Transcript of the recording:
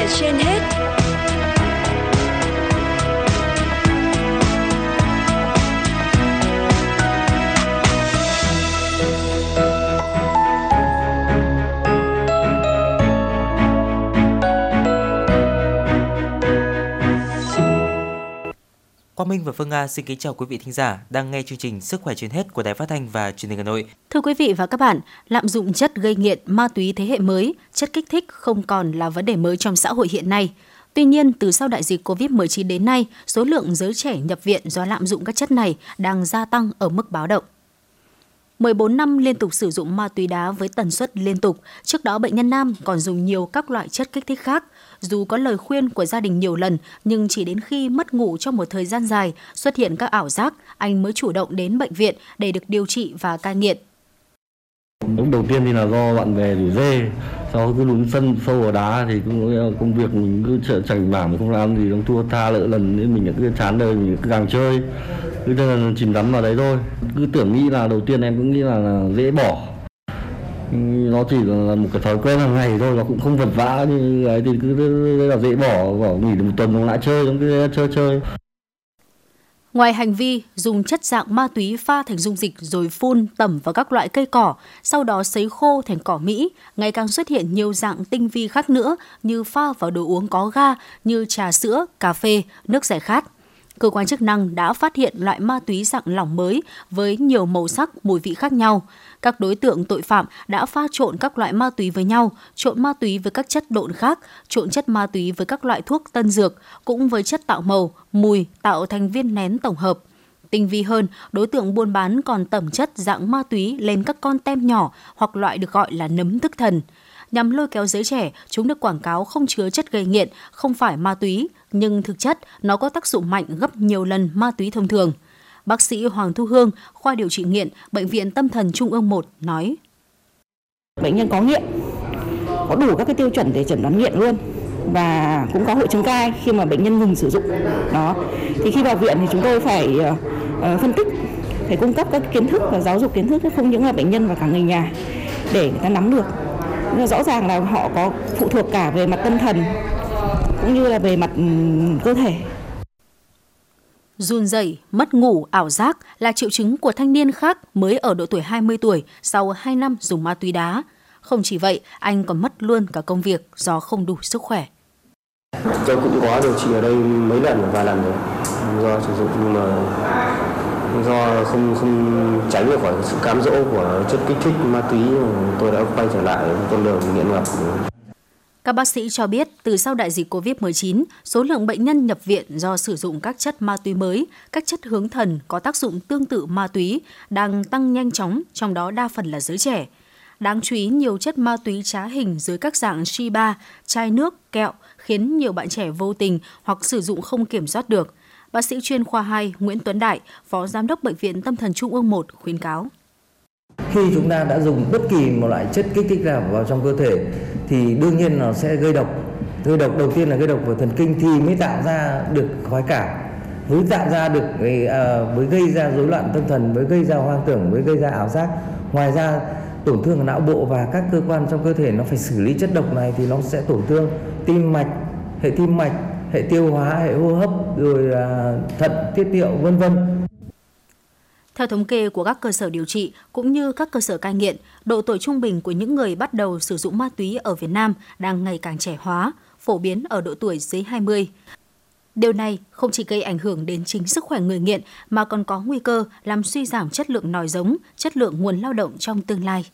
là trên hết. Quang Minh và Phương Nga xin kính chào quý vị thính giả đang nghe chương trình Sức khỏe trên hết của Đài Phát thanh và Truyền hình Hà Nội. Thưa quý vị và các bạn, lạm dụng chất gây nghiện, ma túy thế hệ mới, chất kích thích không còn là vấn đề mới trong xã hội hiện nay. Tuy nhiên, từ sau đại dịch COVID-19 đến nay, số lượng giới trẻ nhập viện do lạm dụng các chất này đang gia tăng ở mức báo động. 14 năm liên tục sử dụng ma túy đá với tần suất liên tục. Trước đó bệnh nhân nam còn dùng nhiều các loại chất kích thích khác. Dù có lời khuyên của gia đình nhiều lần, nhưng chỉ đến khi mất ngủ trong một thời gian dài, xuất hiện các ảo giác, anh mới chủ động đến bệnh viện để được điều trị và cai nghiện. Lúc đầu tiên thì là do bạn bè rủ dê, sau cứ lún sân sâu ở đá thì cũng công việc mình cứ chợ chảnh bảng không làm gì không thua tha lỡ lần nên mình cứ chán đời mình cứ càng chơi. Cứ là chìm đắm vào đấy thôi. Cứ tưởng nghĩ là đầu tiên em cũng nghĩ là, là dễ bỏ. Nó chỉ là một cái thói quen hàng ngày thôi nó cũng không vật vã như ấy thì cứ là dễ bỏ bỏ nghỉ được một tuần nó lại chơi giống cái chơi chơi. Ngoài hành vi dùng chất dạng ma túy pha thành dung dịch rồi phun tẩm vào các loại cây cỏ, sau đó sấy khô thành cỏ Mỹ, ngày càng xuất hiện nhiều dạng tinh vi khác nữa như pha vào đồ uống có ga như trà sữa, cà phê, nước giải khát cơ quan chức năng đã phát hiện loại ma túy dạng lỏng mới với nhiều màu sắc, mùi vị khác nhau. Các đối tượng tội phạm đã pha trộn các loại ma túy với nhau, trộn ma túy với các chất độn khác, trộn chất ma túy với các loại thuốc tân dược, cũng với chất tạo màu, mùi tạo thành viên nén tổng hợp. Tinh vi hơn, đối tượng buôn bán còn tẩm chất dạng ma túy lên các con tem nhỏ hoặc loại được gọi là nấm thức thần. Nhằm lôi kéo giới trẻ, chúng được quảng cáo không chứa chất gây nghiện, không phải ma túy, nhưng thực chất nó có tác dụng mạnh gấp nhiều lần ma túy thông thường. Bác sĩ Hoàng Thu Hương, khoa điều trị nghiện, Bệnh viện Tâm thần Trung ương 1 nói. Bệnh nhân có nghiện, có đủ các cái tiêu chuẩn để chẩn đoán nghiện luôn và cũng có hội chứng cai khi mà bệnh nhân ngừng sử dụng đó thì khi vào viện thì chúng tôi phải uh, phân tích phải cung cấp các kiến thức và giáo dục kiến thức không những là bệnh nhân và cả người nhà để người ta nắm được rõ ràng là họ có phụ thuộc cả về mặt tâm thần cũng như là về mặt cơ thể. Run rẩy, mất ngủ, ảo giác là triệu chứng của thanh niên khác mới ở độ tuổi 20 tuổi sau 2 năm dùng ma túy đá. Không chỉ vậy, anh còn mất luôn cả công việc do không đủ sức khỏe. Tôi cũng có điều trị ở đây mấy lần vài lần rồi do sử dụng nhưng mà do không không tránh được khỏi sự cám dỗ của chất kích thích ma túy tôi đã quay trở lại con đường nghiện ngập các bác sĩ cho biết, từ sau đại dịch COVID-19, số lượng bệnh nhân nhập viện do sử dụng các chất ma túy mới, các chất hướng thần có tác dụng tương tự ma túy đang tăng nhanh chóng, trong đó đa phần là giới trẻ. Đáng chú ý, nhiều chất ma túy trá hình dưới các dạng shiba, chai nước, kẹo khiến nhiều bạn trẻ vô tình hoặc sử dụng không kiểm soát được. Bác sĩ chuyên khoa 2 Nguyễn Tuấn Đại, Phó Giám đốc Bệnh viện Tâm thần Trung ương 1 khuyến cáo. Khi chúng ta đã dùng bất kỳ một loại chất kích thích nào vào trong cơ thể thì đương nhiên nó sẽ gây độc. Gây độc đầu tiên là gây độc vào thần kinh thì mới tạo ra được khoái cảm mới tạo ra được uh, mới gây ra rối loạn tâm thần mới gây ra hoang tưởng mới gây ra ảo giác ngoài ra tổn thương não bộ và các cơ quan trong cơ thể nó phải xử lý chất độc này thì nó sẽ tổn thương tim mạch hệ tim mạch hệ tiêu hóa hệ hô hấp rồi là thận tiết niệu vân vân theo thống kê của các cơ sở điều trị cũng như các cơ sở cai nghiện, độ tuổi trung bình của những người bắt đầu sử dụng ma túy ở Việt Nam đang ngày càng trẻ hóa, phổ biến ở độ tuổi dưới 20. Điều này không chỉ gây ảnh hưởng đến chính sức khỏe người nghiện mà còn có nguy cơ làm suy giảm chất lượng nòi giống, chất lượng nguồn lao động trong tương lai.